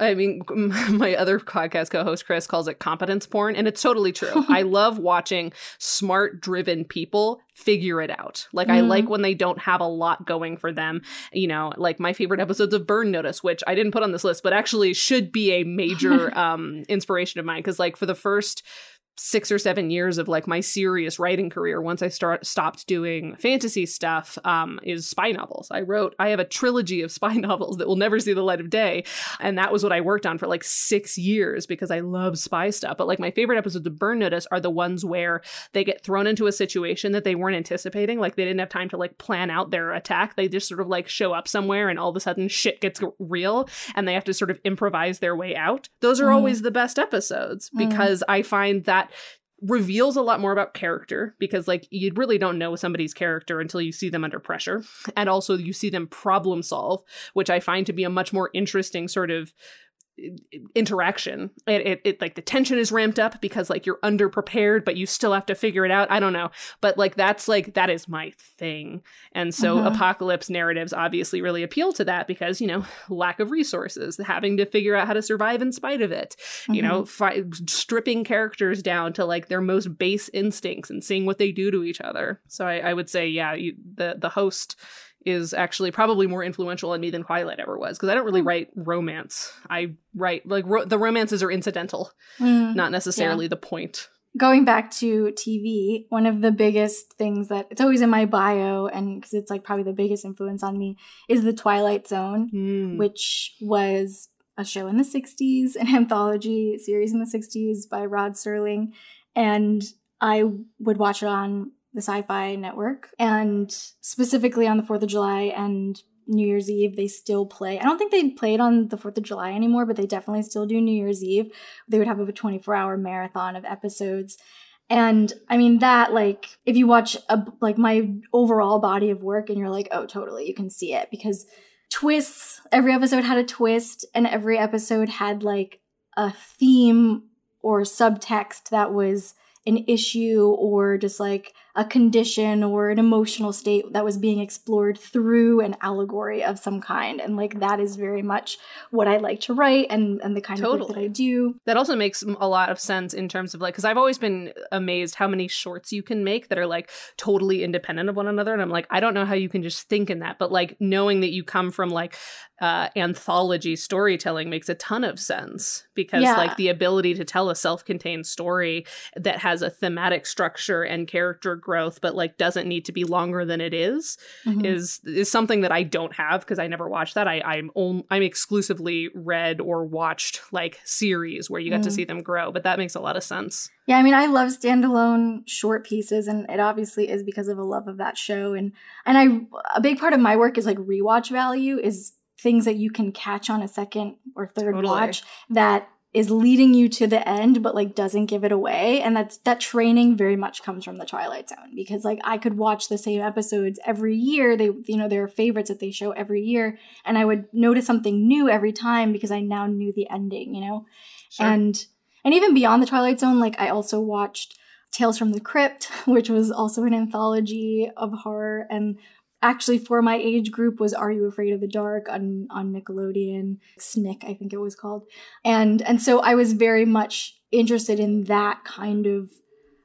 I mean, [laughs] my other podcast co host, Chris, calls it competence porn, and it's totally true. [laughs] I love watching smart, driven people figure it out. Like, mm. I like when they don't have a lot going for them. You know, like my favorite episodes of Burn Notice, which I didn't put on this list, but actually should be a major [laughs] um, inspiration of mine. Because, like, for the first six or seven years of like my serious writing career once i start stopped doing fantasy stuff um, is spy novels i wrote i have a trilogy of [laughs] spy novels that will never see the light of day and that was what i worked on for like six years because i love spy stuff but like my favorite episodes of burn notice are the ones where they get thrown into a situation that they weren't anticipating like they didn't have time to like plan out their attack they just sort of like show up somewhere and all of a sudden shit gets real and they have to sort of improvise their way out those are mm. always the best episodes mm. because mm. i find that reveals a lot more about character because like you really don't know somebody's character until you see them under pressure. And also you see them problem solve which i find to be a much more interesting sort of interaction. It, it, it, like the tension is ramped up because like you're underprepared but you still have to figure it out. I don't know. But like that's like that is my thing. And so mm-hmm. apocalypse narratives obviously really appeal to that because you know lack of resources having to figure out how to survive in spite of it. Mm-hmm. you know fi- stripping characters down to like their most base instincts and seeing what they do to each other. So i, I would say yeah you, the the host is actually probably more influential on me than Twilight ever was because I don't really hmm. write romance. I write like ro- the romances are incidental, mm, not necessarily yeah. the point. Going back to TV, one of the biggest things that it's always in my bio, and because it's like probably the biggest influence on me, is the Twilight Zone, mm. which was a show in the 60s, an anthology series in the 60s by Rod Serling. And I would watch it on the Sci Fi Network. And specifically on the 4th of July and New Year's Eve, they still play. I don't think they play it on the 4th of July anymore, but they definitely still do New Year's Eve. They would have a 24 hour marathon of episodes. And I mean that like if you watch a like my overall body of work and you're like, "Oh, totally, you can see it" because twists, every episode had a twist and every episode had like a theme or subtext that was an issue or just like a condition or an emotional state that was being explored through an allegory of some kind. And like that is very much what I like to write and, and the kind totally. of work that I do. That also makes a lot of sense in terms of like, because I've always been amazed how many shorts you can make that are like totally independent of one another. And I'm like, I don't know how you can just think in that. But like knowing that you come from like uh, anthology storytelling makes a ton of sense because yeah. like the ability to tell a self-contained story that has a thematic structure and character growth but like doesn't need to be longer than it is, mm-hmm. is is something that I don't have because I never watched that. I I'm on, I'm exclusively read or watched like series where you get mm. to see them grow, but that makes a lot of sense. Yeah, I mean, I love standalone short pieces, and it obviously is because of a love of that show. And and I a big part of my work is like rewatch value is things that you can catch on a second or third totally. watch that is leading you to the end but like doesn't give it away. And that's that training very much comes from the twilight zone because like i could watch the same episodes every year. They you know there are favorites that they show every year. And i would notice something new every time because i now knew the ending you know? Sure. and and even beyond the twilight zone like i also watched tales from the crypt [laughs] which was also an anthology of horror. And actually for my age group was Are You Afraid of the Dark on on Nickelodeon, Snick I think it was called. And and so I was very much interested in that kind of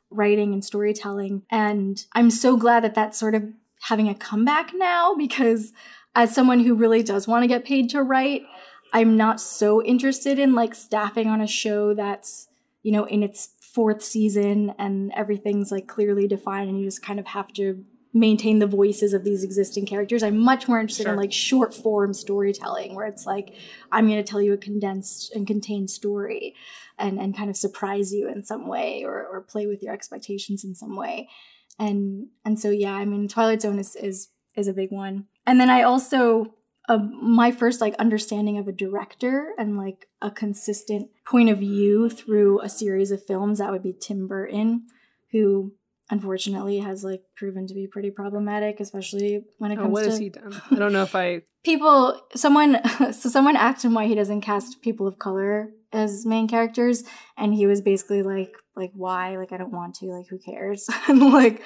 writing and storytelling and I'm so glad that that's sort of having a comeback now because as someone who really does want to get paid to write, I'm not so interested in like staffing on a show that's, you know, in its fourth season and everything's like clearly defined and you just kind of have to maintain the voices of these existing characters. I'm much more interested sure. in like short form storytelling where it's like I'm going to tell you a condensed and contained story and and kind of surprise you in some way or or play with your expectations in some way. And and so yeah, I mean Twilight Zone is is is a big one. And then I also uh, my first like understanding of a director and like a consistent point of view through a series of films that would be Tim Burton who unfortunately has like proven to be pretty problematic, especially when it Oh, comes what to has he done? I don't know if I. [laughs] people someone [laughs] so someone asked him why he doesn't cast people of color as main characters and he was basically like like why like i don't want to like who cares [laughs] and like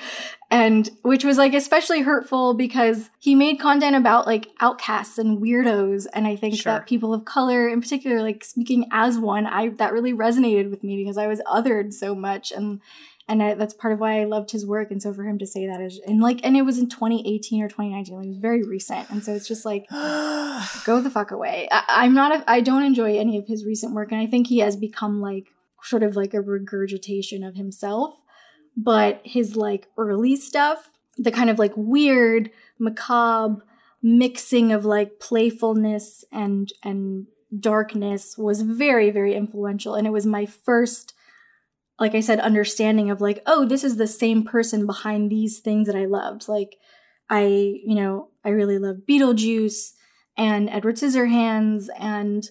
and which was like especially hurtful because he made content about like outcasts and weirdos and i think Sure. that people of color in particular like speaking as one i that really resonated with me because i was othered so much and and I, that's part of why I loved his work. And so for him to say that is, and like, and it was in 2018 or 2019, like, it was very recent. And so it's just like, [sighs] go the fuck away. I, I'm not, a, I don't enjoy any of his recent work. And I think he has become like sort of like a regurgitation of himself. But his like early stuff, the kind of like weird, macabre mixing of like playfulness and, and darkness was very, very influential. And it was my first like I said, understanding of like, oh, this is the same person behind these things that I loved. Like, I, you know, I really love Beetlejuice and Edward Scissorhands, and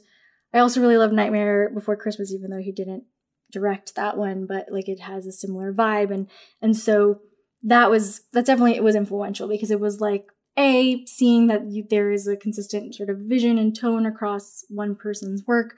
I also really love Nightmare Before Christmas, even though he didn't direct that one, but like it has a similar vibe, and and so that was that's definitely it was influential because it was like a seeing that you, there is a consistent sort of vision and tone across one person's work,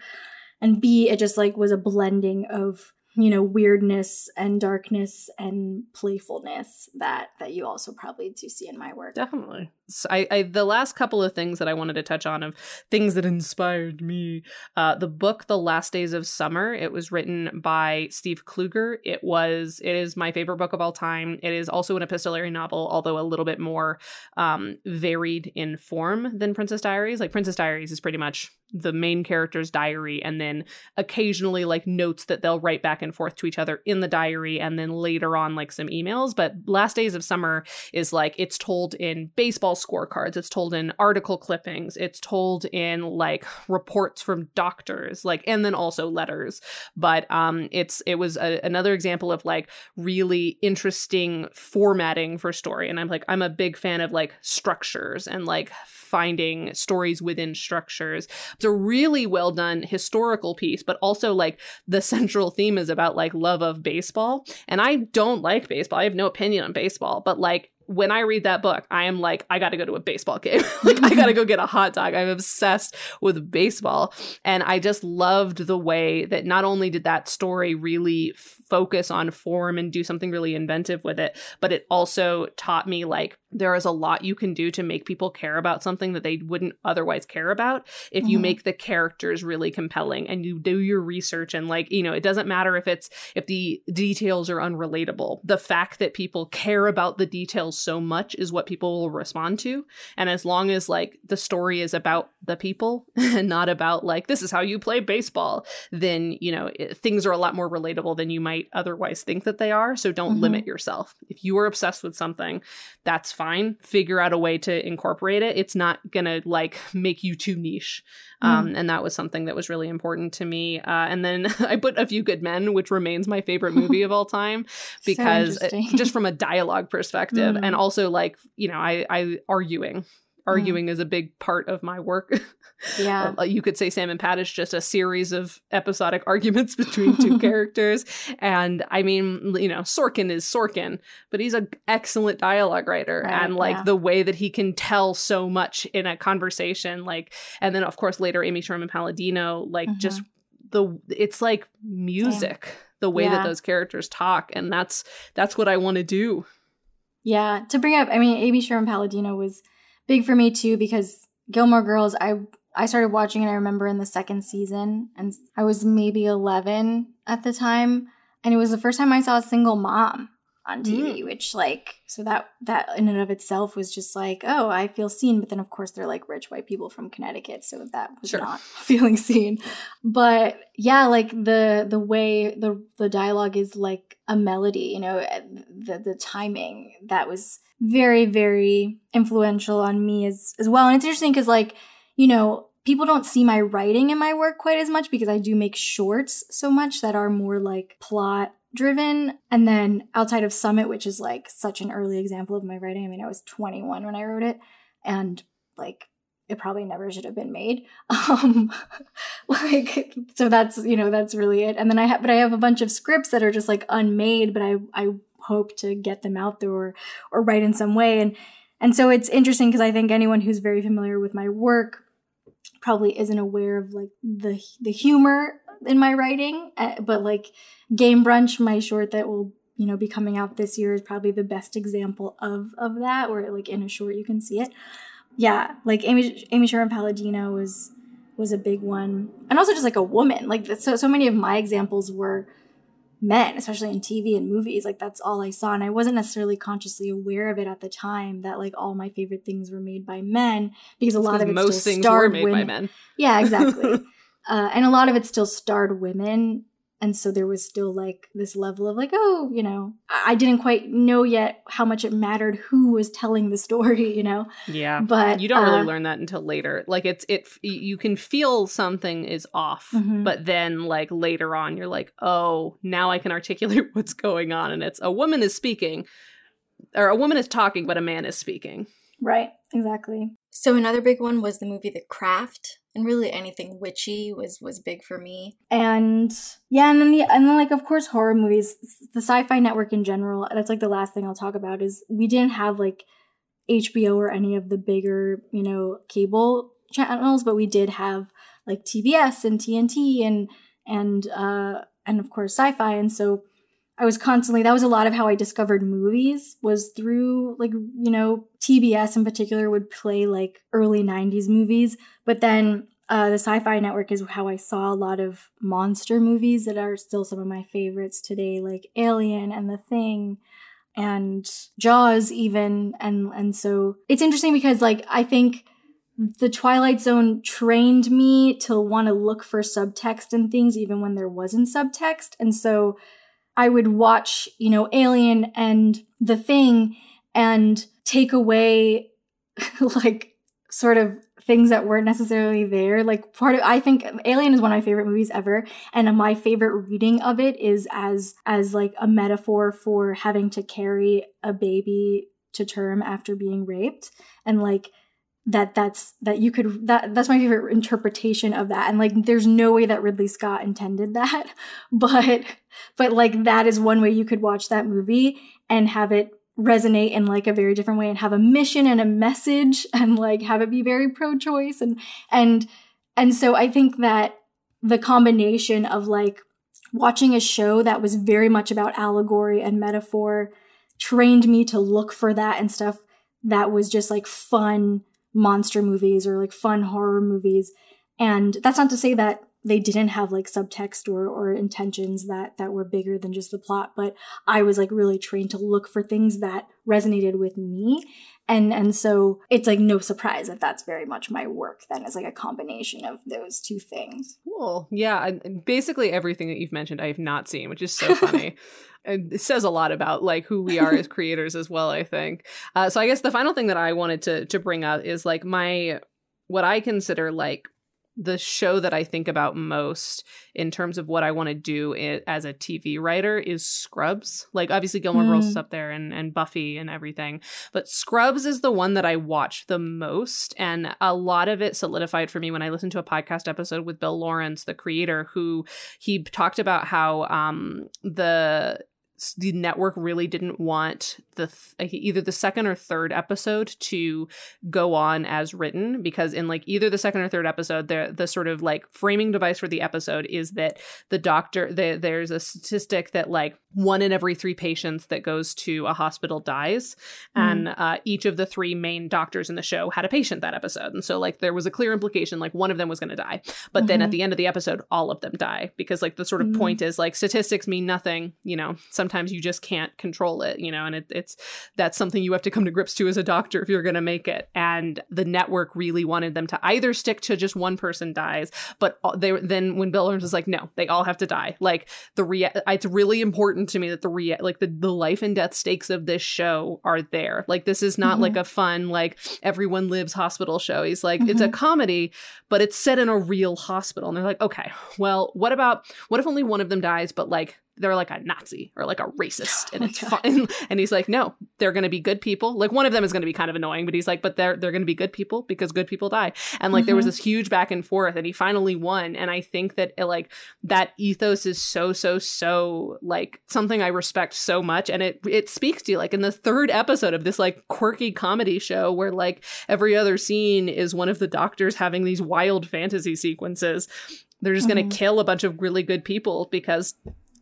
and b it just like was a blending of you know weirdness and darkness and playfulness that that you also probably do see in my work Definitely. I, I the last couple of things that I wanted to touch on of things that inspired me. Uh, the book The Last Days of Summer. It was written by Steve Kluger. It was it is my favorite book of all time. It is also an epistolary novel, although a little bit more um, varied in form than Princess Diaries. Like Princess Diaries is pretty much the main character's diary, and then occasionally like notes that they'll write back and forth to each other in the diary, and then later on like some emails. But Last Days of Summer is like it's told in baseball scorecards, it's told in article clippings, it's told in like reports from doctors, like and then also letters. But um it's it was a, another example of like really interesting formatting for story. And I'm like, I'm a big fan of like structures and like finding stories within structures. It's a really well done historical piece, but also like the central theme is about like love of baseball. And I don't like baseball. I have no opinion on baseball, but like when I read that book, I am like, I got to go to a baseball game. [laughs] like, I got to go get a hot dog. I'm obsessed with baseball. And I just loved the way that not only did that story really focus on form and do something really inventive with it, but it also taught me like, there is a lot you can do to make people care about something that they wouldn't otherwise care about if you Mhm. make the characters really compelling and you do your research and like you know it doesn't matter if it's if the details are unrelatable. The fact that people care about the details so much is what people will respond to. And as long as like the story is about the people [laughs] and not about like this is how you play baseball then you know it, things are a lot more relatable than you might otherwise think that they are so don't Mhm. limit yourself. If you are obsessed with something that's fine. Figure out a way to incorporate it. It's not gonna like make you too niche. Um, and that was something that was really important to me. Uh, and then [laughs] i put a few good men which remains my favorite [laughs] movie of all time because so uh, interesting. just from a dialogue perspective Mm. and also like you know i i arguing arguing is a big part of my work [laughs] yeah uh, you could say Sam and Pat is just a series of episodic [laughs] arguments between two [laughs] characters. And I mean, you know, Sorkin is Sorkin, but he's an excellent dialogue writer. Right, and like yeah. the way that he can tell so much in a conversation, like, and then of course later Amy Sherman Palladino, like Mhm. just the, it's like music. The way that those characters talk, and that's that's what I want to do. Yeah, to bring up, I mean, Amy Sherman Palladino was big for me too because Gilmore Girls, I I started watching it. I remember in the second season, and I was maybe eleven at the time, and it was the first time I saw a single mom on TV. Which, like, so that that in and of itself was just like, oh, I feel seen. But then, of course, they're like rich white people from Connecticut, so that was Sure. not [laughs] feeling seen. But yeah, like the the way the the dialogue is like a melody, you know, eh, the the timing that was very very influential on me as as well. And it's interesting because like you know people don't see my writing in my work quite as much because I do make shorts so much that are more like plot driven and then outside of summit which is like such an early example of my writing i mean i was 21 when i wrote it and like it probably never should have been made. [laughs] Um like so that's you know that's really it. And then i have but i have a bunch of scripts that are just like unmade but i i hope to get them out there or or write in some way. And and so it's interesting because I think anyone who's very familiar with my work probably isn't aware of like the the humor in my writing uh, but like game brunch my short that will you know be coming out this year is probably the best example of of that where like in a short you can see it. Yeah like amy amy sherman palladino was was a big one. And also just like a woman. Like so so many of my examples were men especially in tv and movies like that's all i saw and i wasn't necessarily consciously aware of it at the time that like all my favorite things were made by men because a lot of it most still things starred were made women. by men yeah exactly [laughs] uh, and a lot of it still starred women and so there was still like this level of like oh you know i didn't quite know yet how much it mattered who was telling the story [laughs] you know? Yeah. But you don't uh, really learn that until later. Like it's it you can feel something is off mm-hmm. but then like later on you're like oh now i can [laughs] articulate [laughs] what's going on and it's a woman is speaking or a woman is talking but a man is speaking. Right. Exactly. So another big one was the movie The Craft, and really anything witchy was was big for me. And yeah, and then the and then like of course horror movies, the Sci-Fi Network in general. That's like the last thing I'll talk about is we didn't have like HBO or any of the bigger you know cable channels, but we did have like TBS and TNT and and uh and of course Sci-Fi, and so I was constantly that was a lot of how I discovered movies was through like you know TBS in particular would play like early 90s movies but then uh, the Sci-Fi Network is how I saw a lot of monster movies that are still some of my favorites today like Alien and The Thing and Jaws even and and so it's interesting because like I think the Twilight Zone trained me to want to look for subtext and things even when there wasn't subtext and so I would watch, you know, Alien and The Thing and take away [laughs] like sort of things that weren't necessarily there. Like part of I think Alien is one of my favorite movies ever and my favorite reading of it is as as like a metaphor for having to carry a baby to term after being raped and like that that's that you could that that's my favorite interpretation of that. And like there's no way that ridley scott intended that [laughs] but but like that is one way you could watch that movie and have it resonate in like a very different way and have a mission and a message [laughs] and like have it be very pro-choice. And and and so i think that the combination of like watching a show that was very much about allegory and metaphor trained me to look for that and stuff that was just like fun monster movies or like fun horror movies. And that's not to say that they didn't have like subtext or or intentions that that were bigger than just the plot but i was like really trained to look for things that resonated with me. And and so it's like no surprise that that's very much my work then is like a combination of those two things. Cool. Yeah basically everything that you've mentioned i have not seen which is so [laughs] funny. It says a lot about like who we are as [laughs] creators as well i think. Uh, so i guess the final thing that i wanted to to bring up is like my what i consider like the show that I think about most in terms of what I want to do as a TV writer is Scrubs. Like obviously Gilmore mm. Girls is up there and, and Buffy and everything, but Scrubs is the one that I watch the most. And a lot of it solidified for me when I listened to a podcast episode with Bill Lawrence, the creator, who he talked about how um, the the network really didn't want the th- either the second or third episode to go on as written because in like either the second or third episode the the sort of like framing device for the episode is that the doctor the, there's a statistic that like one in every three patients that goes to a hospital dies mm. and uh, each of the three main doctors in the show had a patient that episode and so like there was a clear implication like one of them was going to die but mm-hmm. then at mm-hmm. the end of the episode all of them die because like the sort of mm. point is like statistics mean nothing you know some sometimes you just can't control it, you know, and it, it's that's something you have to come to grips to as a doctor if you're going to make it. And the network really wanted them to either stick to just one person dies, but they then when Bill Lawrence was like, no, they all have to die. Like the rea- it's really important to me that the rea- like the the life and death stakes of this show are there. Like this is not mm-hmm. like a fun like everyone lives hospital show. He's like mm-hmm. it's a mm-hmm. comedy, but it's set in a real hospital. And they're like, okay, well, what about what if only one of them dies, but like they're like a Nazi or like a racist, and [laughs] Oh it's God. fun. [laughs] And he's like, no, they're going to be good people. Like one of them is going to be kind of annoying, but he's like, but they're they're going to be good people because good people die. And like there was Mhm. this huge back and forth, and he finally won. And I think that it, like that ethos is so so so like something I respect so much, and it it speaks to you. Like in the third episode of this like quirky comedy show where like every other scene is one of the doctors having these wild fantasy sequences. They're just going to kill a bunch of really good people because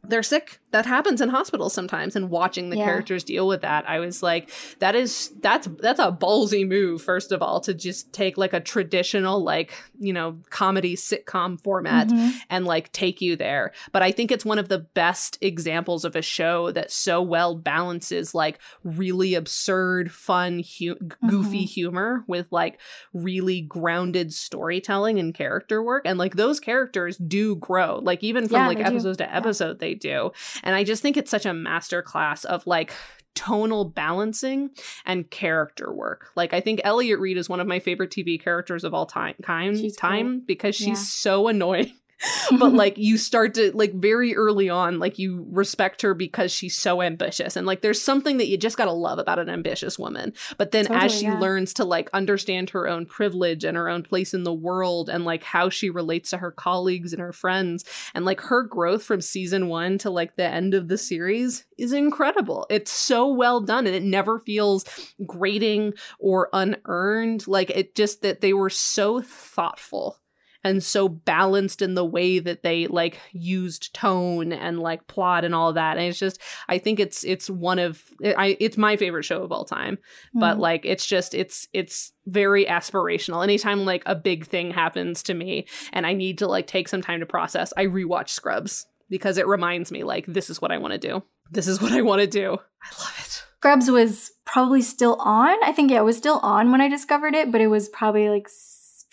they're sick. That happens in hospitals sometimes. And watching the Yeah. characters deal with that, I was like, that is that's that's a ballsy move, first of all, to just take like a traditional, like, you know, comedy sitcom format Mhm. and like take you there. But I think it's one of the best examples of a show that so well balances like really absurd, fun, hu- goofy Mhm. humor with like really grounded storytelling and character work. And like those characters do grow, like even from Yeah, like they do. to episode, they do. And I just think it's such a master class of like tonal balancing and character work. Like I think Elliot Reid is one of my favorite TV characters of all time time, She's time because she's Yeah. so annoying. [laughs] but like you start to like very early on like you respect her because she's so ambitious and like there's something that you just got to love about an ambitious woman. But then as she yeah. learns to like understand her own privilege and her own place in the world and like how she relates to her colleagues and her friends and like her growth from season 1 to like the end of the series is incredible. It's so well done and it never feels grating or unearned. Like it just that they were so thoughtful and so balanced in the way that they like used tone and like plot and all that. And it's just i think it's it's one of i it's my favorite show of all time. But Mhm. like it's just it's it's very aspirational. Anytime like a big thing happens to me and i need to like take some time to process i rewatch scrubs because it reminds me like this is what i want to do. This is what i want to do. I love it. Scrubs was probably still on. I think yeah, it was still on when I discovered it, but it was probably like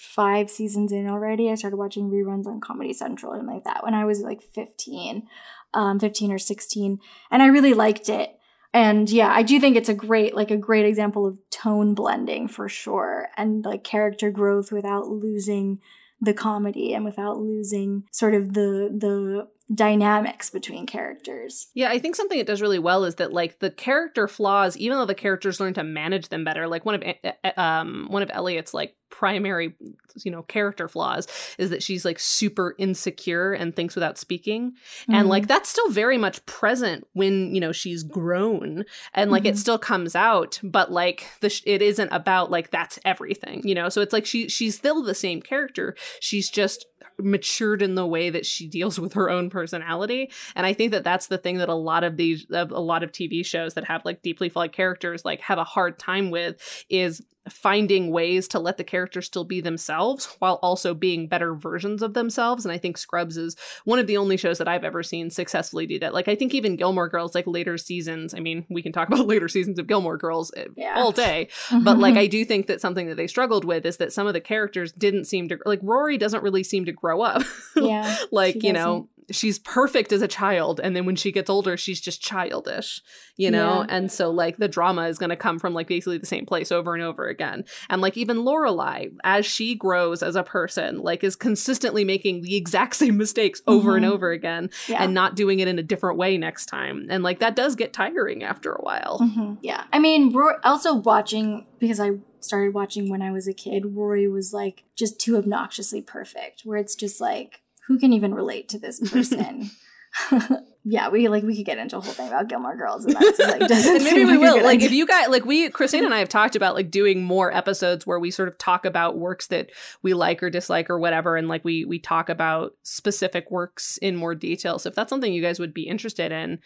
five seasons in already. I started watching reruns on Comedy Central and like that when I was like 15, um, 15 or 16, and I really liked it. And yeah, I do think it's a great, like a great example of tone blending for sure, and like character growth without losing the comedy and without losing sort of the the dynamics between characters. Yeah, I think something it does really well is that like the character flaws, even though the characters learn to manage them better, like one of eh, eh, um one of Elliot's like primary you know character flaws is that she's like super insecure and thinks without speaking and Mhm. like that's still very much present when you know she's grown and like it Mhm. still comes out but like the sh- it isn't about like that's everything you know so it's like she she's still the same character she's just matured in the way that she deals with her own personality. And i think that that's the thing that a lot of these of a lot of tv shows that have like deeply flawed characters like have a hard time with is finding ways to let the characters still be themselves while also being better versions of themselves. And i think scrubs is one of the only shows that i've ever seen successfully do that. Like i think even gilmore girls like later seasons i mean we can talk [laughs] about later seasons of gilmore girls eh, Yeah. all day. But like i do think that something that they struggled with is that some of the characters didn't seem to like rory doesn't really seem to grow up yeah. [laughs] like you know she's perfect as a child and then when she gets older she's just childish you know Yeah. and so like the drama is going to come from like basically the same place over and over again and like even lorelai as she grows as a person like is consistently making the exact [laughs] same mistakes over and Mhm. over again Yeah. and not doing it in a different way next time and like that does get tiring after a while Mhm. Yeah. I mean, also watching, because I started watching when I was a kid, Rory was like just too obnoxiously perfect, where it's just like, who can even relate to this person? [laughs] [laughs] yeah, we like we could get into a whole thing about Gilmore Girls, and that's like [laughs] doesn't maybe we like will like idea. if you guys like we christine and i have talked about like doing more episodes where we sort of talk about works that we like or dislike or whatever and like we we talk about specific works in more detail so if that's something you guys would be interested in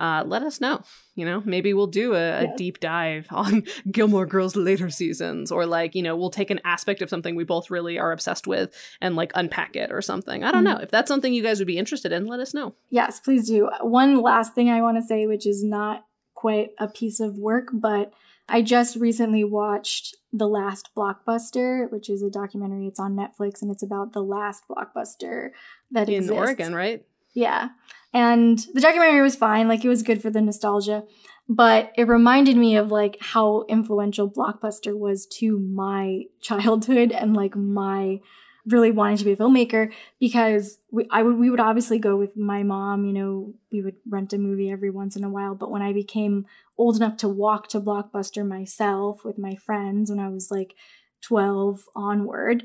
uh let us know you know maybe we'll do a, a Yeah. deep dive [laughs] on gilmore girls later seasons or like you know we'll take an aspect of something we both really are obsessed with and like unpack it or something i don't Mhm. know if that's something you guys would be interested in let us know Yes, please do. One last thing I want to say, which is not quite a piece of work, but I just recently watched The Last Blockbuster, which is a documentary. It's on Netflix and it's about the last blockbuster that exists. in exists. oregon right Yeah. And the documentary was fine, like it was good for the nostalgia, but it reminded me of like how influential Blockbuster was to my [laughs] childhood and like my really wanting to be a filmmaker because we, I would we would obviously go with my mom. You know, we would rent a movie every once in a while. But when I became old enough to walk to Blockbuster myself with my friends, when I was like twelve onward,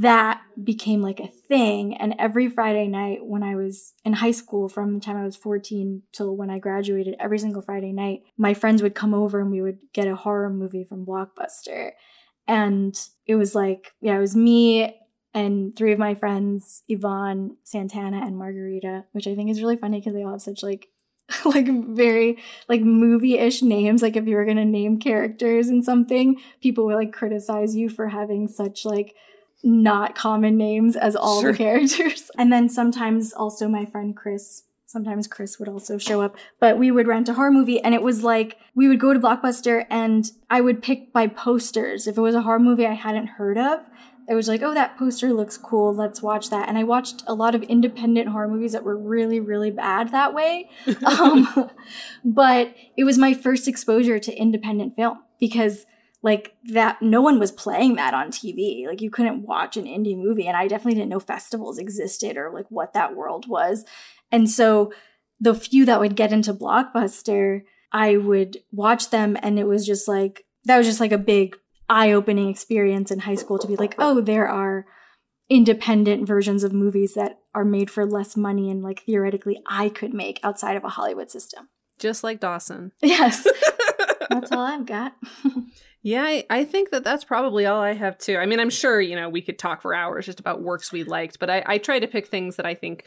that became like a thing. And every Friday night when I was in high school, from the time I was 14 till when I graduated, every single Friday night, my friends would come over and we would get a horror movie from Blockbuster. And it was like, yeah, it was me and three of my friends, Yvonne, Santana, and Margarita, which I think is really funny because they all have such like [laughs] like very like movie-ish names. Like if you were gonna name characters in something, people would like criticize you for having such like not common names as all sure. the characters. [laughs] And then sometimes also my friend Chris sometimes Chris would also show up, but we would rent a horror movie and it was like we would go to Blockbuster and I would pick by posters. If it was a horror movie I hadn't heard of, I was like, oh, that poster looks cool. Let's watch that. And I watched a lot of independent horror movies that were really, really bad that way. [laughs] um, [laughs] but it was my first exposure to independent film because like that no one was playing that on TV. Like you couldn't watch an indie movie and I definitely didn't know festivals existed or like what that world was. And so the few that would get into Blockbuster, I would watch them and it was just like that was just like a big eye-opening experience in high school to be like, "Oh, there are independent versions of movies that are made for less money and like theoretically I could make outside of a Hollywood system." Just like Dawson. Yes. [laughs] That's all I've got. [laughs] Yeah, I, I, think that that's probably all I have too. I mean, I'm sure, you know, we could talk for hours just about works we liked, but I, I try to pick things that I think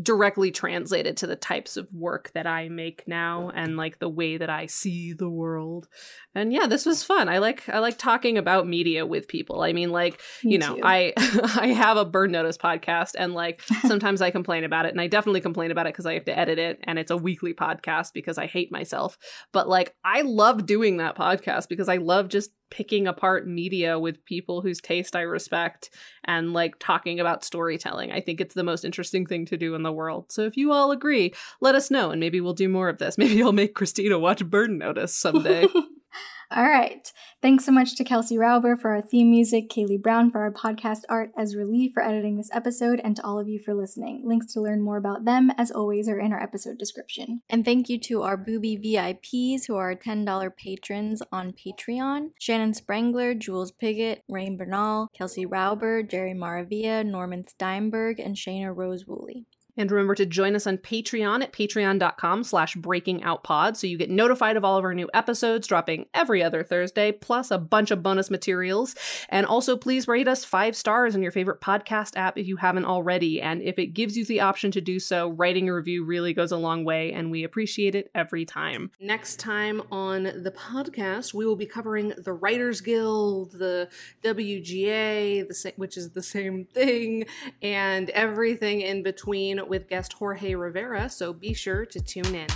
directly translated to the types of work that I make now and like the way that I see the world. And yeah, this was fun. I like I like talking about media with people. I mean like, Me you know, too. I [laughs] I have a Burn Notice podcast and like [laughs] sometimes I complain about it and I definitely complain about it cuz I have to edit it and it's a weekly podcast because I hate myself. But like I love doing that podcast because I love just picking apart media with people whose taste I respect and like talking about storytelling. I think it's the most interesting thing to do in the world. So if you all agree, let us know and maybe we'll do more of this. [laughs] Maybe I'll make Christina watch Burn Notice someday. [laughs] [laughs] All right. Thanks so much to Kelsey Rauber for our theme music, Kaylee Brown for our podcast art, Ezra Lee for editing this episode, and to all of you for listening. Links to learn more about them, as always, are in our episode description. And thank you to our booby VIPs who are $10 patrons on Patreon Shannon Sprangler, Jules Piggott, Rain Bernal, Kelsey Rauber, Jerry Maravilla, Norman Steinberg, and Shayna Rose Woolley. And remember to join us on Patreon at patreon.com slash breakingoutpod so you get notified of all of our new episodes dropping every other Thursday, plus a bunch of bonus materials. And also please rate us five stars on your favorite podcast app if you haven't already. And if it gives you the option to do so, writing a review really goes a long way, and we appreciate it every time. Next time on the podcast, we will be covering the Writers Guild, the WGA, the which is the same thing, and everything in between with guest Jorge Rivera, so be sure to tune in.